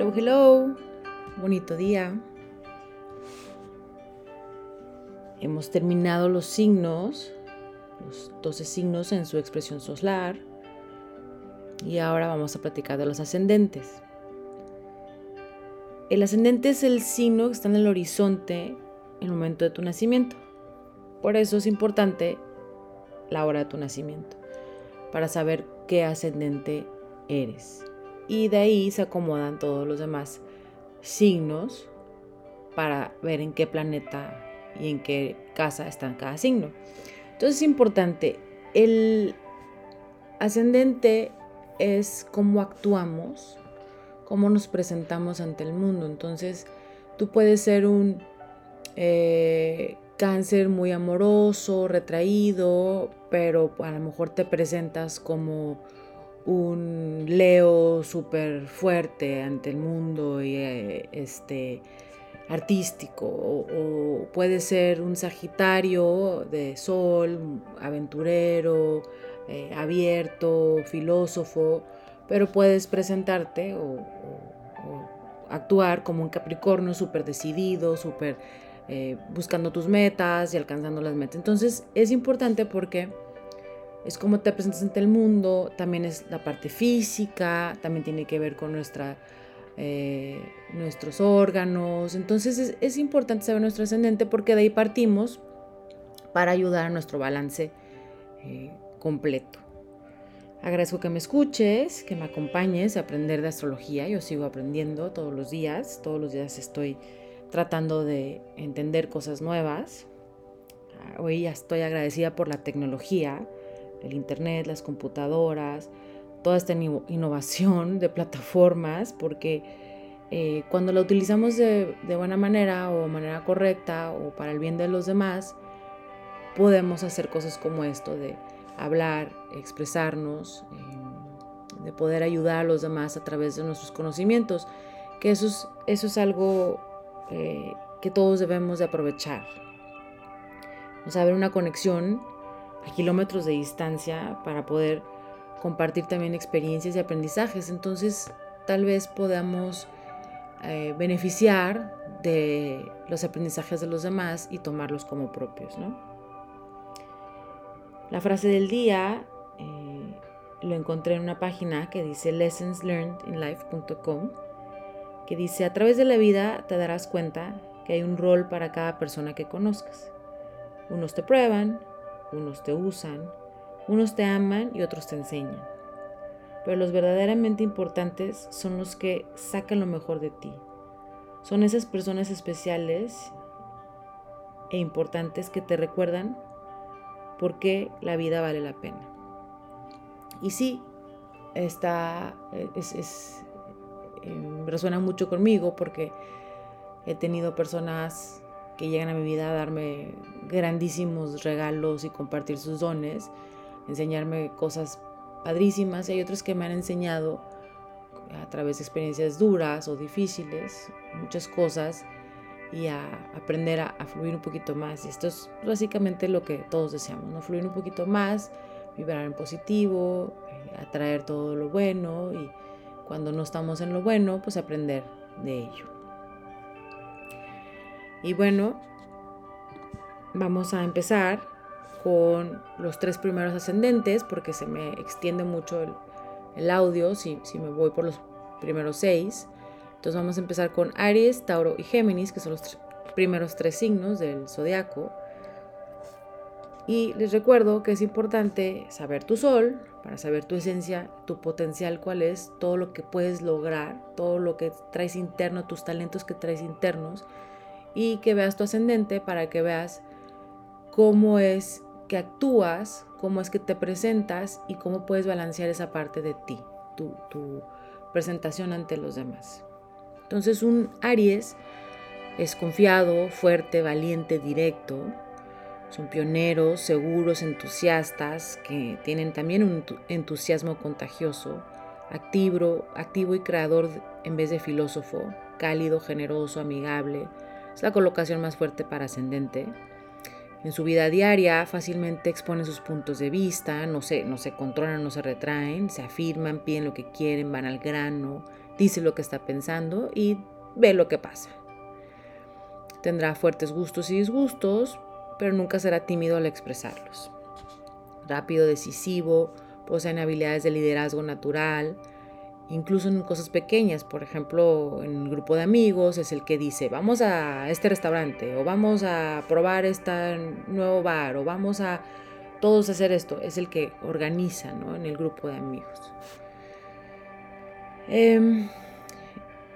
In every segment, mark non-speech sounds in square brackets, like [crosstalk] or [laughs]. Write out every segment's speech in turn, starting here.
Hello, hello. Bonito día. Hemos terminado los signos, los 12 signos en su expresión solar. Y ahora vamos a platicar de los ascendentes. El ascendente es el signo que está en el horizonte en el momento de tu nacimiento. Por eso es importante la hora de tu nacimiento, para saber qué ascendente eres. Y de ahí se acomodan todos los demás signos para ver en qué planeta y en qué casa está cada signo. Entonces es importante, el ascendente es cómo actuamos, cómo nos presentamos ante el mundo. Entonces tú puedes ser un eh, cáncer muy amoroso, retraído, pero a lo mejor te presentas como un Leo súper fuerte ante el mundo y eh, este artístico o, puede ser un Sagitario de Sol, aventurero, eh, abierto, filósofo, pero puedes presentarte o, actuar como un Capricornio súper decidido, súper eh, buscando tus metas y alcanzando las metas. Entonces es importante porque es como te presentas ante el mundo, también es la parte física, también tiene que ver con nuestra, eh, nuestros órganos. Entonces es, importante saber nuestro ascendente porque de ahí partimos para ayudar a nuestro balance eh, completo. Agradezco que me escuches, que me acompañes a aprender de astrología. Yo sigo aprendiendo todos los días, todos los días estoy tratando de entender cosas nuevas. Hoy ya estoy agradecida por la tecnología el Internet, las computadoras, toda esta innovación de plataformas, porque eh, cuando la utilizamos de, buena manera o manera correcta o para el bien de los demás, podemos hacer cosas como esto de hablar, expresarnos, eh, de poder ayudar a los demás a través de nuestros conocimientos, que eso es, eso es algo eh, que todos debemos de aprovechar. Sea, haber una conexión a kilómetros de distancia para poder compartir también experiencias y aprendizajes. Entonces, tal vez podamos eh, beneficiar de los aprendizajes de los demás y tomarlos como propios, ¿no? La frase del día eh, lo encontré en una página que dice lessonslearnedinlife.com, que dice, a través de la vida te darás cuenta que hay un rol para cada persona que conozcas. Unos te prueban, unos te usan, unos te aman y otros te enseñan. Pero los verdaderamente importantes son los que sacan lo mejor de ti. Son esas personas especiales e importantes que te recuerdan por qué la vida vale la pena. Y sí, está, es, eh, resuena mucho conmigo porque he tenido personas que llegan a mi vida a darme grandísimos regalos y compartir sus dones, enseñarme cosas padrísimas y hay otros que me han enseñado a través de experiencias duras o difíciles, muchas cosas y a aprender a, fluir un poquito más. Y esto es básicamente lo que todos deseamos, ¿no? Fluir un poquito más, vibrar en positivo, eh, atraer todo lo bueno y cuando no estamos en lo bueno, pues aprender de ello. Y bueno, vamos a empezar con los tres primeros ascendentes porque se me extiende mucho el, audio si, si, me voy por los primeros seis. Entonces vamos a empezar con Aries, Tauro y Géminis, que son los primeros tres signos del zodiaco. Y les recuerdo que es importante saber tu sol, para saber tu esencia, tu potencial, cuál es, todo lo que puedes lograr, todo lo que traes interno, tus talentos que traes internos y que veas tu ascendente para que veas cómo es que actúas, cómo es que te presentas y cómo puedes balancear esa parte de ti, tu, presentación ante los demás. Entonces un Aries es confiado, fuerte, valiente, directo. Son pioneros, seguros, entusiastas, que tienen también un entusiasmo contagioso, activo, activo y creador en vez de filósofo, cálido, generoso, amigable, es la colocación más fuerte para ascendente. En su vida diaria fácilmente exponen sus puntos de vista, no se, no se controlan, no se retraen, se afirman, piden lo que quieren, van al grano, dice lo que está pensando y ve lo que pasa. Tendrá fuertes gustos y disgustos, pero nunca será tímido al expresarlos. Rápido, decisivo, poseen habilidades de liderazgo natural, incluso en cosas pequeñas, por ejemplo, en el grupo de amigos es el que dice, vamos a este restaurante, o vamos a probar este nuevo bar, o vamos a todos hacer esto, es el que organiza en el grupo de amigos. Eh,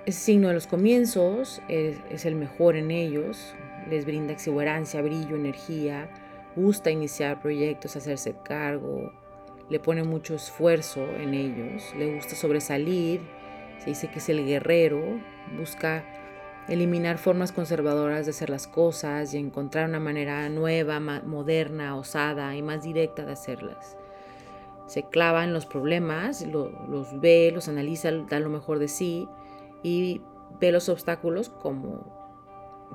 es signo de los comienzos, es, es el mejor en ellos, les brinda exuberancia, brillo, energía, gusta iniciar proyectos, hacerse cargo, le pone mucho esfuerzo en ellos, le gusta sobresalir, se dice que es el guerrero, busca eliminar formas conservadoras de hacer las cosas y encontrar una manera nueva, moderna, osada y más directa de hacerlas. Se clava en los problemas, los ve, los analiza, da lo mejor de sí y ve los obstáculos como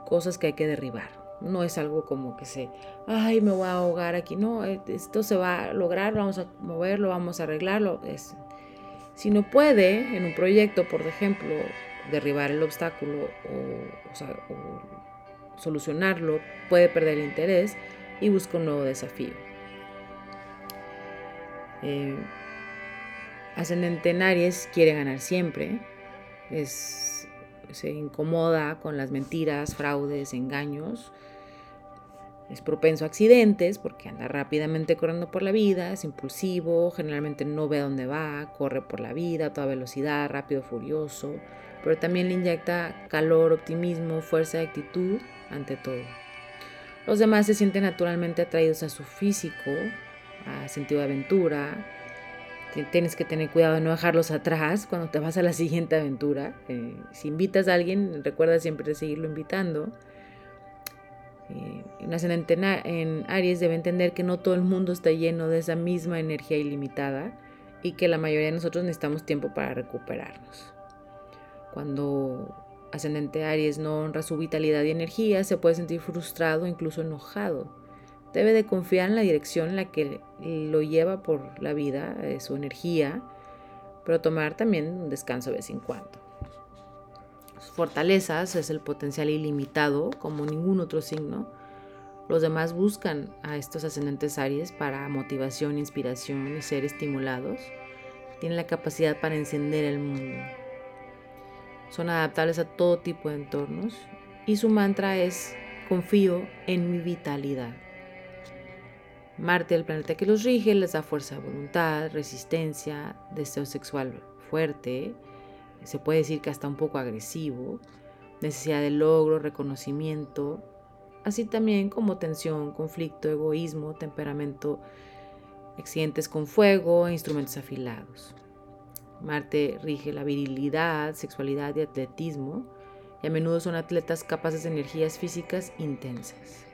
cosas que hay que derribar. No es algo como que se, ay, me voy a ahogar aquí. No, eh, esto se va a lograr, vamos a moverlo, vamos a arreglarlo. Es, si no puede en un proyecto, por ejemplo, derribar el obstáculo o, solucionarlo, puede perder el interés y busca un nuevo desafío. Eh, ascendente en Aries quiere ganar siempre, se incomoda con las mentiras, fraudes, engaños. Es propenso a accidentes porque anda rápidamente corriendo por la vida, es impulsivo, generalmente no ve a dónde va, corre por la vida a toda velocidad, rápido, furioso, pero también le inyecta calor, optimismo, fuerza y actitud ante todo. Los demás se sienten naturalmente atraídos a su físico, a sentido de aventura, tienes que tener cuidado de no dejarlos atrás cuando te vas a la [laughs] siguiente aventura. Eh, si invitas a alguien, recuerda siempre seguirlo invitando. Eh, un ascendente en Aries debe entender que no todo el mundo está lleno de esa misma energía ilimitada y que la mayoría de nosotros necesitamos tiempo para recuperarnos. Cuando ascendente Aries no honra su vitalidad y energía, se puede sentir frustrado, incluso enojado Debe de confiar en la dirección en la que lo lleva por la vida, eh, su energía, pero tomar también un descanso de vez en cuando. Fortalezas es el potencial ilimitado, como ningún otro signo. Los demás buscan a estos ascendentes Aries para motivación, inspiración y ser estimulados. Tienen la capacidad para encender el mundo. Son adaptables a todo tipo de entornos y su mantra es confío en mi vitalidad. Marte, el planeta que los rige, les da fuerza de voluntad, resistencia, deseo sexual fuerte, se puede decir que hasta un poco agresivo, necesidad de logro, reconocimiento, así también como tensión, conflicto, egoísmo, temperamento, accidentes con fuego instrumentos afilados. Marte rige la virilidad, sexualidad y atletismo, y a menudo son atletas capaces de energías físicas intensas.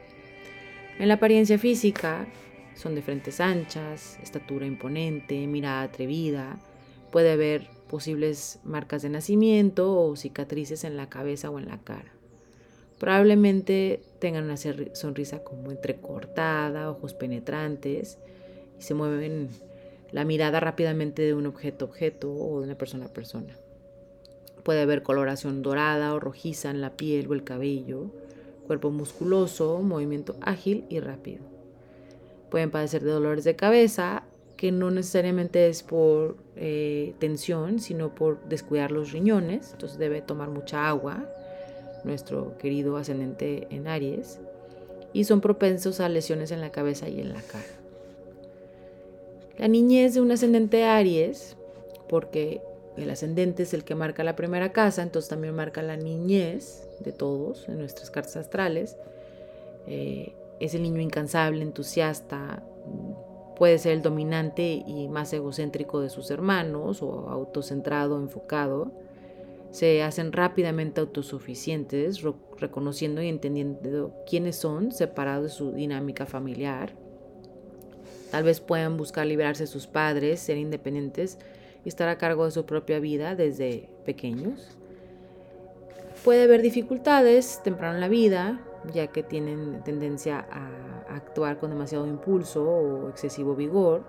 En la apariencia física, son de frentes anchas, estatura imponente, mirada atrevida. Puede haber posibles marcas de nacimiento o cicatrices en la cabeza o en la cara. Probablemente tengan una sonrisa como entrecortada, ojos penetrantes y se mueven la mirada rápidamente de un objeto a objeto o de una persona a persona. Puede haber coloración dorada o rojiza en la piel o el cabello, cuerpo musculoso, movimiento ágil y rápido. Pueden padecer de dolores de cabeza, que no necesariamente es por eh, tensión, sino por descuidar los riñones. Entonces debe tomar mucha agua, nuestro querido ascendente en Aries. Y son propensos a lesiones en la cabeza y en la cara. La niñez de un ascendente Aries, porque el ascendente es el que marca la primera casa, entonces también marca la niñez de todos en nuestras cartas astrales. Eh, es el niño incansable, entusiasta, puede ser el dominante y más egocéntrico de sus hermanos o autocentrado, enfocado. Se hacen rápidamente autosuficientes, reconociendo y entendiendo quiénes son, separados de su dinámica familiar. Tal vez puedan buscar liberarse de sus padres, ser independientes y estar a cargo de su propia vida desde pequeños. Puede haber dificultades temprano en la vida, ya que tienen tendencia a actuar con demasiado impulso o excesivo vigor.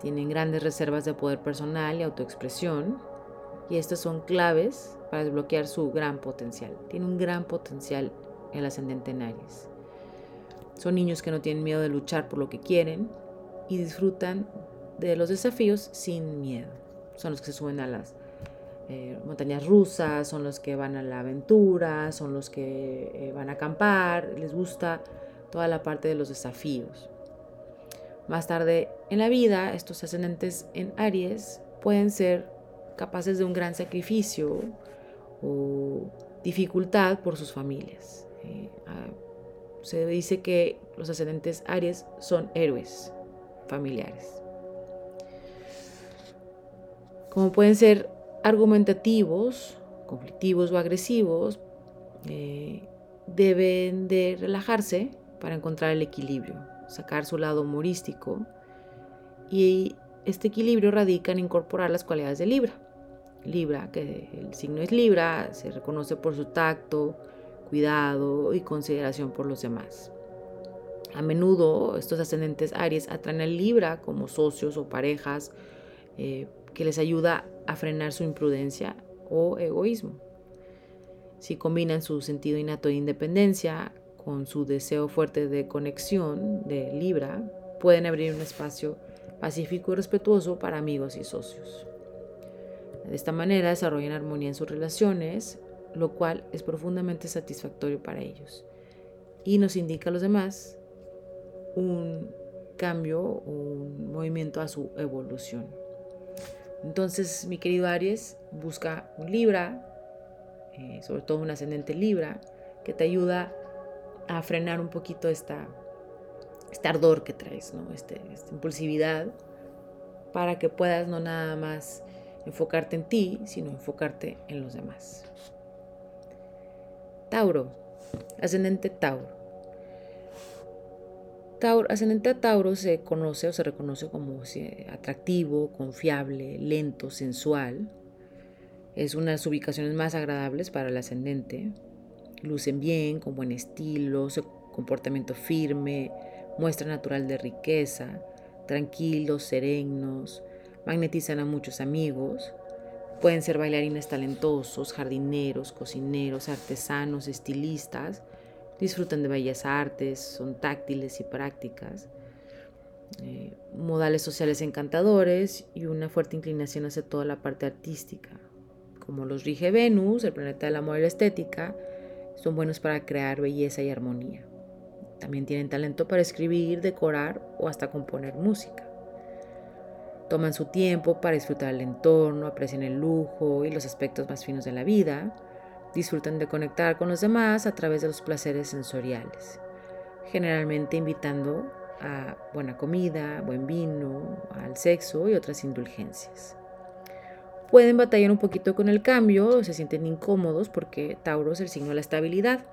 Tienen grandes reservas de poder personal y autoexpresión. y estas son claves para desbloquear su gran potencial. Tiene un gran potencial el ascendente en Aries. Son niños que no tienen miedo de luchar por lo que quieren y disfrutan de los desafíos sin miedo. Son los que se suben a las eh, montañas rusas, son los que van a la aventura, son los que eh, van a acampar, les gusta toda la parte de los desafíos. Más tarde en la vida, estos ascendentes en Aries pueden ser capaces de un gran sacrificio o dificultad por sus familias. Eh, se dice que los ascendentes Aries son héroes familiares. Como pueden ser argumentativos, conflictivos o agresivos, eh, deben de relajarse para encontrar el equilibrio, sacar su lado humorístico y este equilibrio radica en incorporar las cualidades de Libra. Libra, que el signo es Libra, se reconoce por su tacto, cuidado y consideración por los demás. A menudo estos ascendentes Aries atraen a Libra como socios o parejas eh, que les ayuda a frenar su imprudencia o egoísmo. Si combinan su sentido innato de independencia con su deseo fuerte de conexión de Libra, pueden abrir un espacio pacífico y respetuoso para amigos y socios. De esta manera desarrollan armonía en sus relaciones, lo cual es profundamente satisfactorio para ellos y nos indica a los demás un cambio, un movimiento a su evolución. Entonces, mi querido Aries, busca un Libra, eh, sobre todo un ascendente Libra, que te ayuda a frenar un poquito esta, este ardor que traes, ¿no? Este, esta impulsividad, para que puedas no nada más enfocarte en ti, sino enfocarte en los demás. Tauro, ascendente Tauro. Tauro, ascendente Tauro se conoce o se reconoce como atractivo, confiable, lento, sensual. Es una de las ubicaciones más agradables para el ascendente. Lucen bien, con buen estilo, comportamiento firme, muestra natural de riqueza, tranquilos, serenos, magnetizan a muchos amigos. Pueden ser bailarines talentosos, jardineros, cocineros, artesanos, estilistas disfrutan de bellas artes, son táctiles y prácticas, eh, modales sociales encantadores y una fuerte inclinación hacia toda la parte artística. Como los rige Venus, el planeta del amor y la estética, son buenos para crear belleza y armonía. También tienen talento para escribir, decorar o hasta componer música. Toman su tiempo para disfrutar el entorno, aprecian el lujo y los aspectos más finos de la vida, Disfrutan de conectar con los demás a través de los placeres sensoriales, generalmente invitando a buena comida, buen vino, al sexo y otras indulgencias. Pueden batallar un poquito con el cambio, se sienten incómodos porque Tauro es el signo de la estabilidad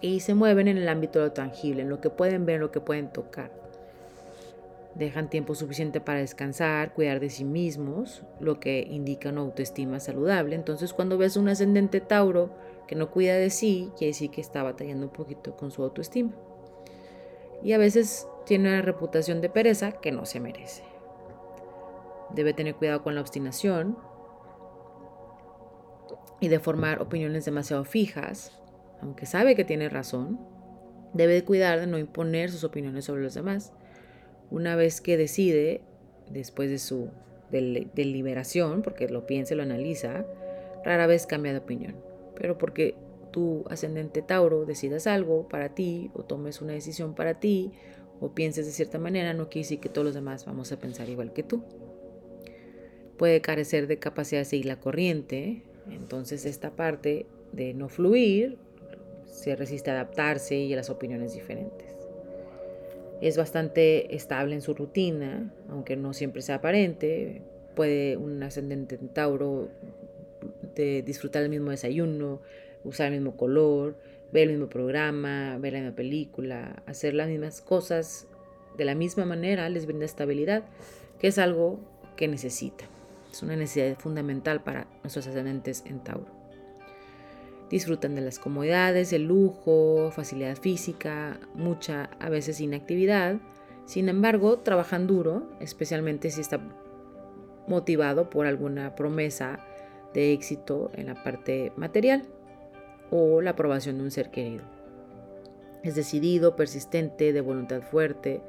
y se mueven en el ámbito de lo tangible, en lo que pueden ver, en lo que pueden tocar dejan tiempo suficiente para descansar, cuidar de sí mismos, lo que indica una autoestima saludable. Entonces cuando ves un ascendente Tauro que no cuida de sí, quiere decir que está batallando un poquito con su autoestima. Y a veces tiene una reputación de pereza que no se merece. Debe tener cuidado con la obstinación y de formar opiniones demasiado fijas, aunque sabe que tiene razón. Debe cuidar de no imponer sus opiniones sobre los demás una vez que decide, después de su deliberación, porque lo piensa y lo analiza, rara vez cambia de opinión. Pero porque tu ascendente Tauro decidas algo para ti o tomes una decisión para ti o pienses de cierta manera, no quiere decir que todos los demás vamos a pensar igual que tú. Puede carecer de capacidad de seguir la corriente, entonces esta parte de no fluir se resiste a adaptarse y a las opiniones diferentes. Es bastante estable en su rutina, aunque no siempre sea aparente. Puede un ascendente en Tauro disfrutar el mismo desayuno, usar el mismo color, ver el mismo programa, ver la misma película, hacer las mismas cosas de la misma manera les brinda estabilidad, que es algo que necesita. Es una necesidad fundamental para nuestros ascendentes en Tauro. Disfrutan de las comodidades, el lujo, facilidad física, mucha a veces inactividad. Sin embargo, trabajan duro, especialmente si está motivado por alguna promesa de éxito en la parte material o la aprobación de un ser querido. Es decidido, persistente, de voluntad fuerte,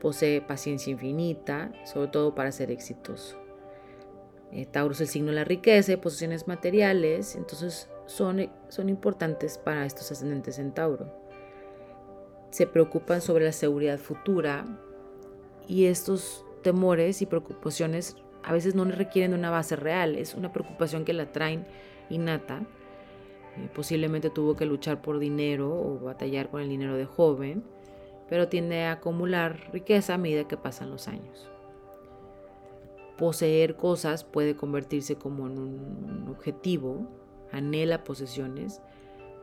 posee paciencia infinita, sobre todo para ser exitoso. Eh, Tauro es el signo de la riqueza y posesiones materiales, entonces son, son importantes para estos ascendentes en Tauro. Se preocupan sobre la seguridad futura y estos temores y preocupaciones a veces no requieren de una base real, es una preocupación que la traen innata. Eh, posiblemente tuvo que luchar por dinero o batallar con el dinero de joven, pero tiende a acumular riqueza a medida que pasan los años. Poseer cosas puede convertirse como en un objetivo, anhela posesiones.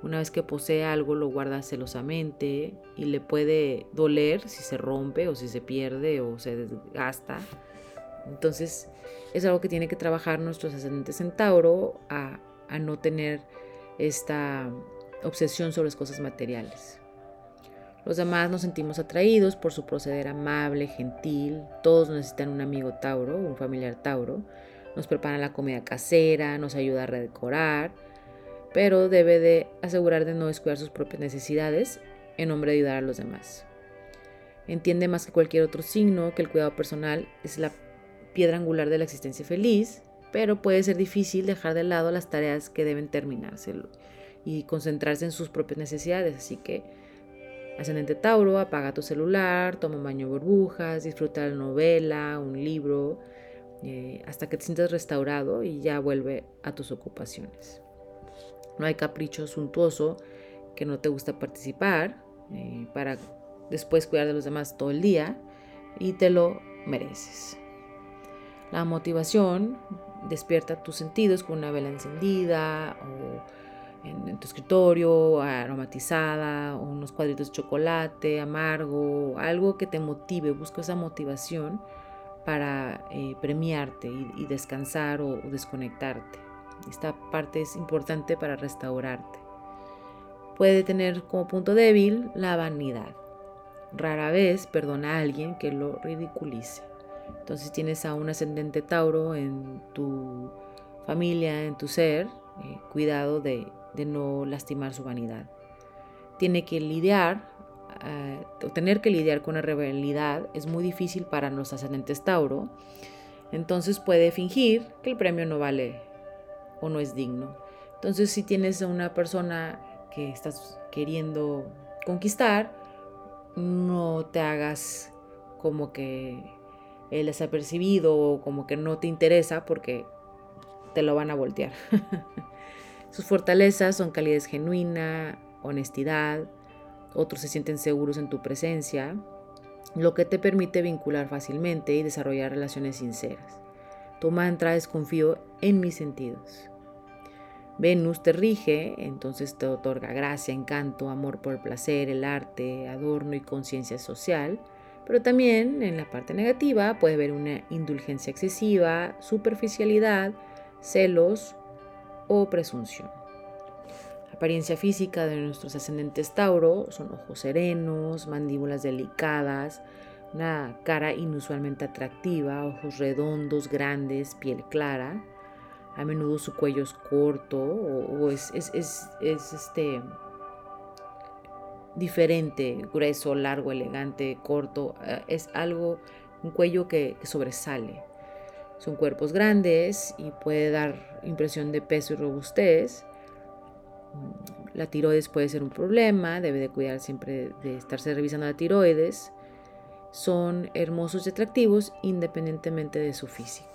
Una vez que posee algo lo guarda celosamente y le puede doler si se rompe o si se pierde o se desgasta. Entonces es algo que tiene que trabajar nuestros ascendentes en Tauro a, a no tener esta obsesión sobre las cosas materiales. Los demás nos sentimos atraídos por su proceder amable, gentil. Todos necesitan un amigo Tauro, un familiar Tauro. Nos preparan la comida casera, nos ayuda a redecorar, pero debe de asegurar de no descuidar sus propias necesidades en nombre de ayudar a los demás. Entiende más que cualquier otro signo que el cuidado personal es la piedra angular de la existencia feliz, pero puede ser difícil dejar de lado las tareas que deben terminarse y concentrarse en sus propias necesidades. Así que, ascendente Tauro, apaga tu celular, toma un baño de burbujas, disfruta la novela, un libro, eh, hasta que te sientas restaurado y ya vuelve a tus ocupaciones. No hay capricho suntuoso que no te gusta participar eh, para después cuidar de los demás todo el día y te lo mereces. La motivación despierta tus sentidos con una vela encendida o en, tu escritorio aromatizada unos cuadritos de chocolate amargo, algo que te motive, busca esa motivación para eh, premiarte y, descansar o, o desconectarte. Esta parte es importante para restaurarte. Puede tener como punto débil la vanidad. Rara vez perdona a alguien que lo ridiculice. Entonces tienes a un ascendente Tauro en tu familia, en tu ser, eh, cuidado de, no lastimar su vanidad. Tiene que lidiar, eh, o tener que lidiar con la rebelidad es muy difícil para los ascendentes Tauro. Entonces puede fingir que el premio no vale o no es digno. Entonces si tienes a una persona que estás queriendo conquistar, no te hagas como que él es apercibido o como que no te interesa porque te lo van a voltear. [laughs] Sus fortalezas son calidez genuina, honestidad, otros se sienten seguros en tu presencia, lo que te permite vincular fácilmente y desarrollar relaciones sinceras. Tu mantra es confío en mis sentidos. Venus te rige, entonces te otorga gracia, encanto, amor por el placer, el arte, adorno y conciencia social. Pero también en la parte negativa puede haber una indulgencia excesiva, superficialidad, celos o presunción. La apariencia física de nuestros ascendentes Tauro son ojos serenos, mandíbulas delicadas, una cara inusualmente atractiva, ojos redondos, grandes, piel clara. A menudo su cuello es corto o, es, es, es, es este, diferente, grueso, largo, elegante, corto. Eh, es algo, un cuello que, sobresale. Son cuerpos grandes y puede dar impresión de peso y robustez. La tiroides puede ser un problema, debe de cuidar siempre de estarse revisando la tiroides. Son hermosos y atractivos independientemente de su físico.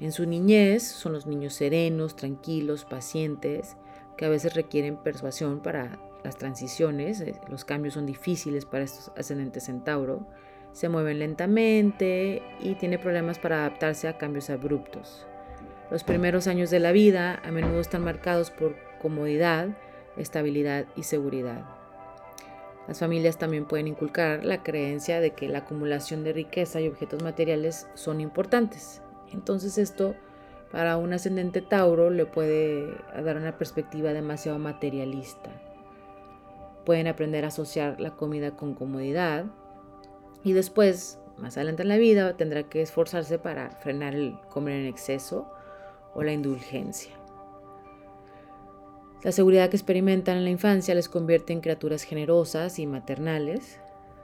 En su niñez son los niños serenos, tranquilos, pacientes, que a veces requieren persuasión para las transiciones, eh, los cambios son difíciles para estos ascendentes en Tauro, se mueven lentamente y tiene problemas para adaptarse a cambios abruptos. Los primeros años de la vida a menudo están marcados por comodidad, estabilidad y seguridad. Las familias también pueden inculcar la creencia de que la acumulación de riqueza y objetos materiales son importantes. Entonces esto para un ascendente Tauro le puede dar una perspectiva demasiado materialista pueden aprender a asociar la comida con comodidad y después, más adelante en la vida, tendrá que esforzarse para frenar el comer en exceso o la indulgencia. La seguridad que experimentan en la infancia les convierte en criaturas generosas y maternales.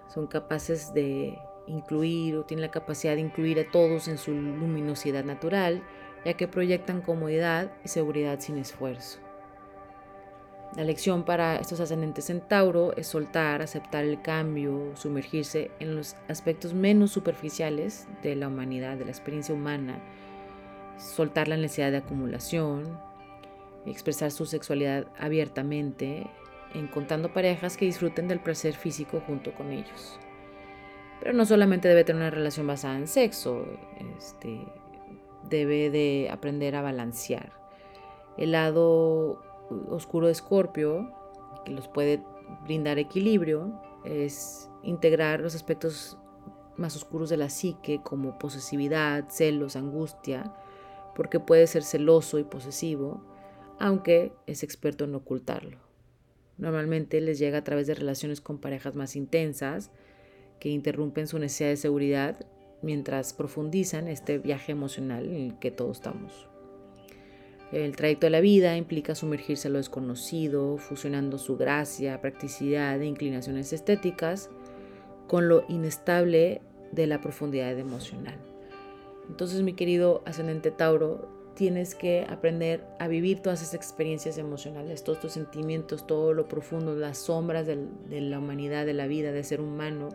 Son capaces de incluir o tienen la capacidad de incluir a todos en su luminosidad natural, ya que proyectan comodidad y seguridad sin esfuerzo. La lección para estos ascendentes en Tauro es soltar, aceptar el cambio, sumergirse en los aspectos menos superficiales de la humanidad, de la experiencia humana, soltar la necesidad de acumulación, expresar su sexualidad abiertamente, encontrando parejas que disfruten del placer físico junto con ellos. Pero no solamente debe tener una relación basada en sexo, este, debe de aprender a balancear. El lado oscuro de Escorpio, que los puede brindar equilibrio, es integrar los aspectos más oscuros de la psique como posesividad, celos, angustia, porque puede ser celoso y posesivo, aunque es experto en ocultarlo. Normalmente les llega a través de relaciones con parejas más intensas que interrumpen su necesidad de seguridad mientras profundizan este viaje emocional en el que todos estamos. El trayecto de la vida implica sumergirse a lo desconocido, fusionando su gracia, practicidad e inclinaciones estéticas con lo inestable de la profundidad emocional. Entonces, mi querido ascendente Tauro, tienes que aprender a vivir todas esas experiencias emocionales, todos tus sentimientos, todo lo profundo, las sombras de la humanidad, de la vida, de ser humano,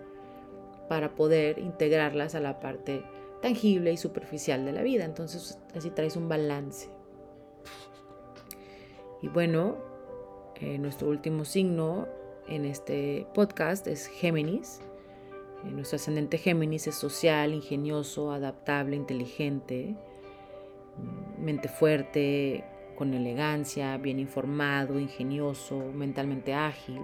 para poder integrarlas a la parte tangible y superficial de la vida. Entonces, así traes un balance. Y bueno, eh, nuestro último signo en este podcast es Géminis. Eh, nuestro ascendente Géminis es social, ingenioso, adaptable, inteligente, mm, mente fuerte, con elegancia, bien informado, ingenioso, mentalmente ágil.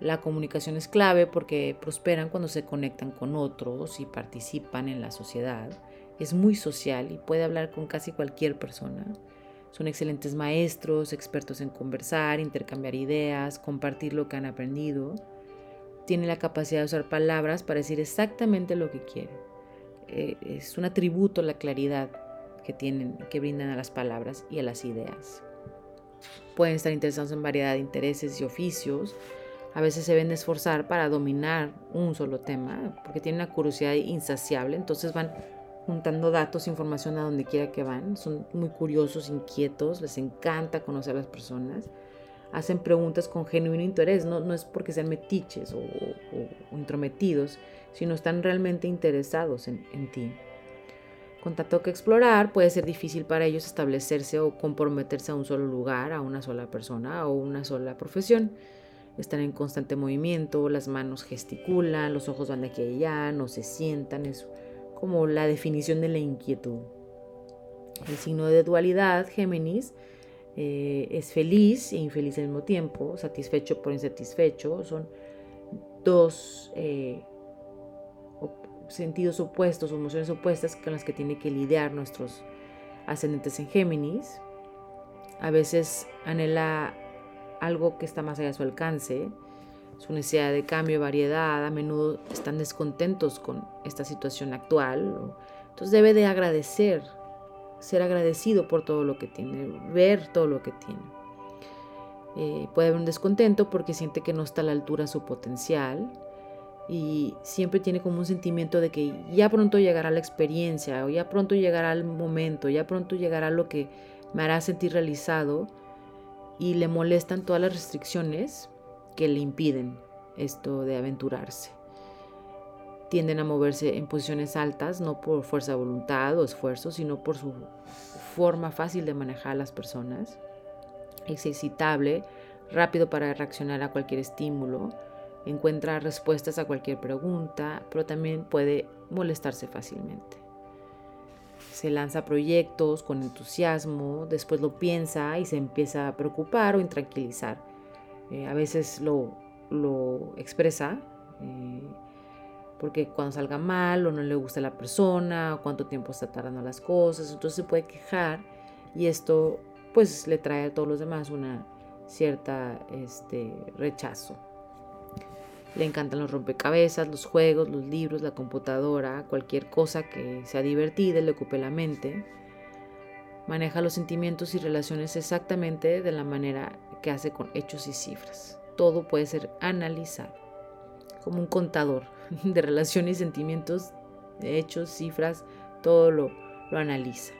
La comunicación es clave porque prosperan cuando se conectan con otros y participan en la sociedad. Es muy social y puede hablar con casi cualquier persona. Son excelentes maestros, expertos en conversar, intercambiar ideas, compartir lo que han aprendido. Tienen la capacidad de usar palabras para decir exactamente lo que quieren. Eh, es un atributo la claridad que tienen, que brindan a las palabras y a las ideas. Pueden estar interesados en variedad de intereses y oficios. A veces se ven esforzar para dominar un solo tema porque tienen una curiosidad insaciable, entonces van juntando datos, información a donde quiera que van. Son muy curiosos, inquietos, les encanta conocer a las personas. Hacen preguntas con genuino interés, no, no es porque sean metiches o, intrometidos, sino están realmente interesados en, en ti. Con tanto que explorar, puede ser difícil para ellos establecerse o comprometerse a un solo lugar, a una sola persona o una sola profesión. Están en constante movimiento, las manos gesticulan, los ojos van de aquí a allá, no se sientan, es como la definición de la inquietud. El signo de dualidad, Géminis, eh, es feliz e infeliz al mismo tiempo, satisfecho por insatisfecho. Son dos eh, sentidos opuestos, emociones opuestas con las que tiene que lidiar nuestros ascendentes en Géminis. A veces anhela algo que está más allá de su alcance, su necesidad de cambio, variedad, a menudo están descontentos con esta situación actual. Entonces debe de agradecer, ser agradecido por todo lo que tiene, ver todo lo que tiene. Eh, puede haber un descontento porque siente que no está a la altura su potencial y siempre tiene como un sentimiento de que ya pronto llegará la experiencia o ya pronto llegará el momento, ya pronto llegará lo que me hará sentir realizado y le molestan todas las restricciones que le impiden esto de aventurarse. Tienden a moverse en posiciones altas, no por fuerza de voluntad o esfuerzo, sino por su forma fácil de manejar a las personas. Es excitable, rápido para reaccionar a cualquier estímulo, encuentra respuestas a cualquier pregunta, pero también puede molestarse fácilmente. Se lanza proyectos con entusiasmo, después lo piensa y se empieza a preocupar o intranquilizar eh, a veces lo, expresa, eh, porque cuando salga mal o no le gusta la persona, o cuánto tiempo está tardando las cosas, entonces se puede quejar y esto pues le trae a todos los demás una cierta este, rechazo. Le encantan los rompecabezas, los juegos, los libros, la computadora, cualquier cosa que sea divertida, le ocupe la mente. Maneja los sentimientos y relaciones exactamente de la manera que hace con hechos y cifras. Todo puede ser analizado como un contador [laughs] de relaciones y sentimientos, de hechos, cifras, todo lo, lo analiza.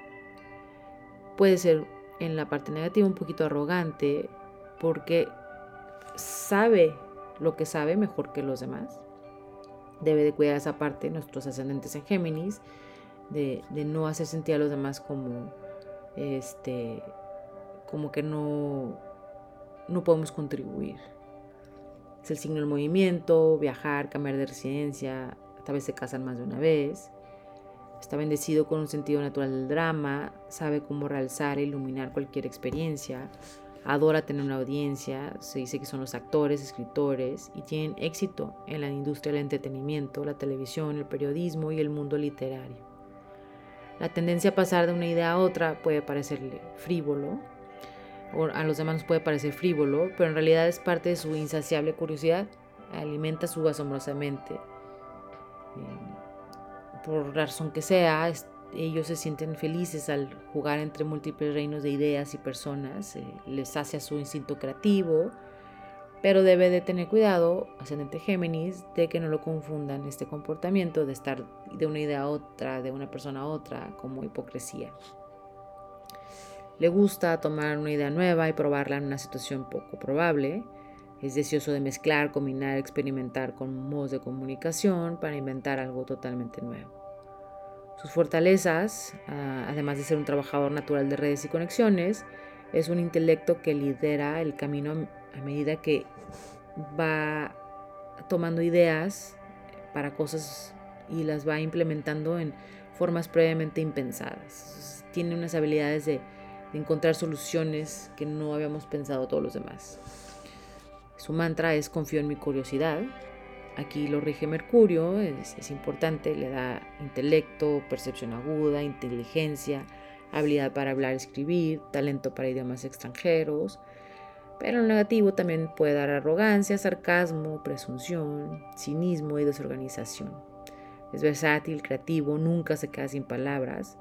Puede ser en la parte negativa un poquito arrogante porque sabe lo que sabe mejor que los demás. Debe de cuidar esa parte, nuestros ascendentes en Géminis, de, no hacer sentir a los demás como, este, como que no, no podemos contribuir. Es el signo del movimiento, viajar, cambiar de residencia, tal vez se casan más de una vez. Está bendecido con un sentido natural del drama, sabe cómo realzar e iluminar cualquier experiencia, adora tener una audiencia, se dice que son los actores, escritores y tienen éxito en la industria del entretenimiento, la televisión, el periodismo y el mundo literario. La tendencia a pasar de una idea a otra puede parecerle frívolo, o a los demás puede parecer frívolo, pero en realidad es parte de su insaciable curiosidad, alimenta su asombrosamente. Eh, por razón que sea, ellos se sienten felices al jugar entre múltiples reinos de ideas y personas, eh, les hace a su instinto creativo, pero debe de tener cuidado, ascendente Géminis, de que no lo confundan este comportamiento de estar de una idea a otra, de una persona a otra, como hipocresía. Le gusta tomar una idea nueva y probarla en una situación poco probable. Es deseoso de mezclar, combinar, experimentar con modos de comunicación para inventar algo totalmente nuevo. Sus fortalezas, ah, además de ser un trabajador natural de redes y conexiones, es un intelecto que lidera el camino a medida que va tomando ideas para cosas y las va implementando en formas previamente impensadas. Tiene unas habilidades de encontrar soluciones que no habíamos pensado todos los demás. Su mantra es confío en mi curiosidad. Aquí lo rige Mercurio, es, es importante, le da intelecto, percepción aguda, inteligencia, habilidad para hablar y escribir, talento para idiomas extranjeros, pero en negativo también puede dar arrogancia, sarcasmo, presunción, cinismo y desorganización. Es versátil, creativo, nunca se queda sin palabras,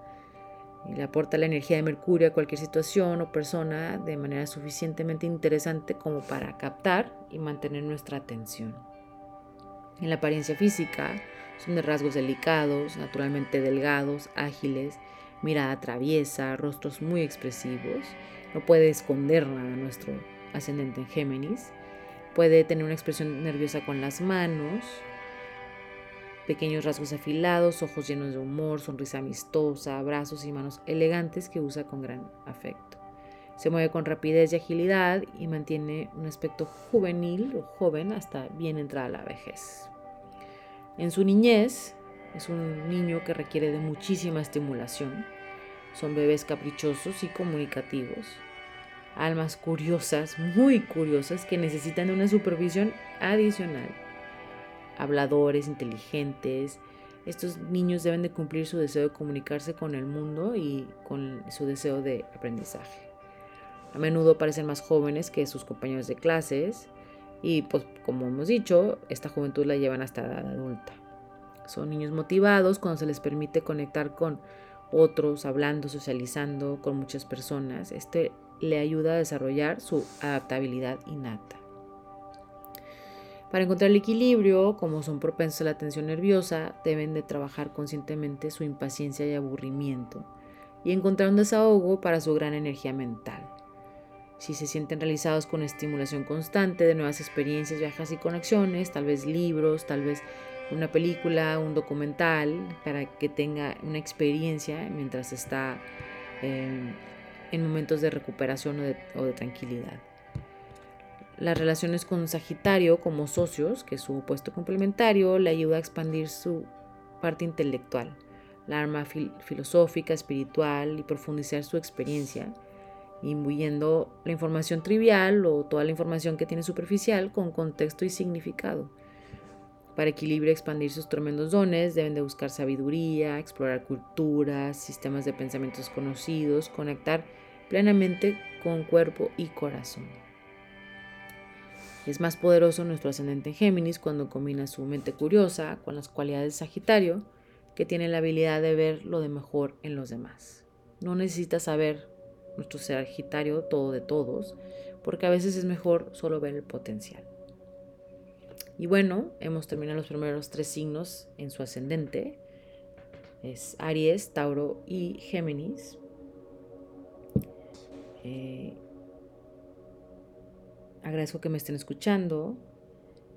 y le aporta la energía de Mercurio a cualquier situación o persona de manera suficientemente interesante como para captar y mantener nuestra atención. En la apariencia física son de rasgos delicados, naturalmente delgados, ágiles, mirada traviesa, rostros muy expresivos. No puede esconder nada nuestro ascendente en Géminis. Puede tener una expresión nerviosa con las manos, pequeños rasgos afilados, ojos llenos de humor, sonrisa amistosa, brazos y manos elegantes que usa con gran afecto. Se mueve con rapidez y agilidad y mantiene un aspecto juvenil o joven hasta bien entrada la vejez. En su niñez es un niño que requiere de muchísima estimulación. Son bebés caprichosos y comunicativos. Almas curiosas, muy curiosas, que necesitan de una supervisión adicional habladores, inteligentes. Estos niños deben de cumplir su deseo de comunicarse con el mundo y con su deseo de aprendizaje. A menudo parecen más jóvenes que sus compañeros de clases y pues como hemos dicho, esta juventud la llevan hasta edad adulta. Son niños motivados cuando se les permite conectar con otros, hablando, socializando con muchas personas. Este le ayuda a desarrollar su adaptabilidad innata. Para encontrar el equilibrio, como son propensos a la tensión nerviosa, deben de trabajar conscientemente su impaciencia y aburrimiento y encontrar un desahogo para su gran energía mental. Si se sienten realizados con estimulación constante de nuevas experiencias, viajes y conexiones, tal vez libros, tal vez una película, un documental, para que tenga una experiencia mientras está eh, en momentos de recuperación o de tranquilidad las relaciones con Sagitario como socios, que es su opuesto complementario, le ayuda a expandir su parte intelectual, la arma filosófica, espiritual y profundizar su experiencia, imbuyendo la información trivial o toda la información que tiene superficial con contexto y significado. Para equilibrio y expandir sus tremendos dones, deben de buscar sabiduría, explorar culturas, sistemas de pensamientos conocidos, conectar plenamente con cuerpo y corazón. Es más poderoso nuestro ascendente en Géminis cuando combina su mente curiosa con las cualidades de Sagitario, que tiene la habilidad de ver lo de mejor en los demás. No necesitas saber nuestro Sagitario todo de todos, porque a veces es mejor solo ver el potencial. Y bueno, hemos terminado los primeros tres signos en su ascendente. Es Aries, Tauro y Géminis. Eh, agradezco que me estén escuchando.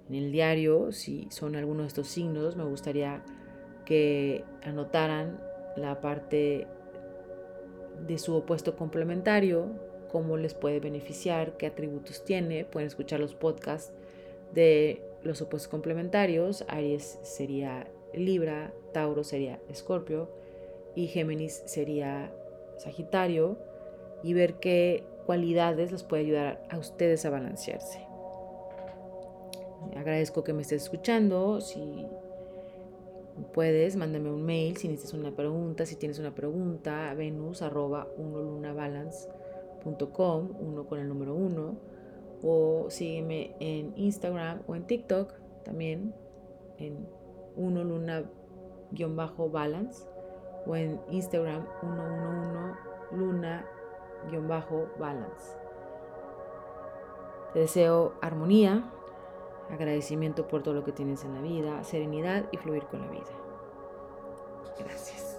En el diario, si son algunos de estos signos, me gustaría que anotaran la parte de su opuesto complementario, cómo les puede beneficiar, qué atributos tiene. Pueden escuchar los podcasts de los opuestos complementarios. Aries sería Libra, Tauro sería Escorpio y Géminis sería Sagitario y ver qué cualidades les puede ayudar a ustedes a balancearse. Agradezco que me estés escuchando. Si puedes, mándame un mail si necesitas una pregunta. Si tienes una pregunta, venus arroba unolunabalance.com, uno con el número uno. O sígueme en Instagram o en TikTok también en uno luna-balance o en Instagram 111 luna-balance. Te deseo armonía, agradecimiento por todo lo que tienes en la vida, serenidad y fluir con la vida. Gracias.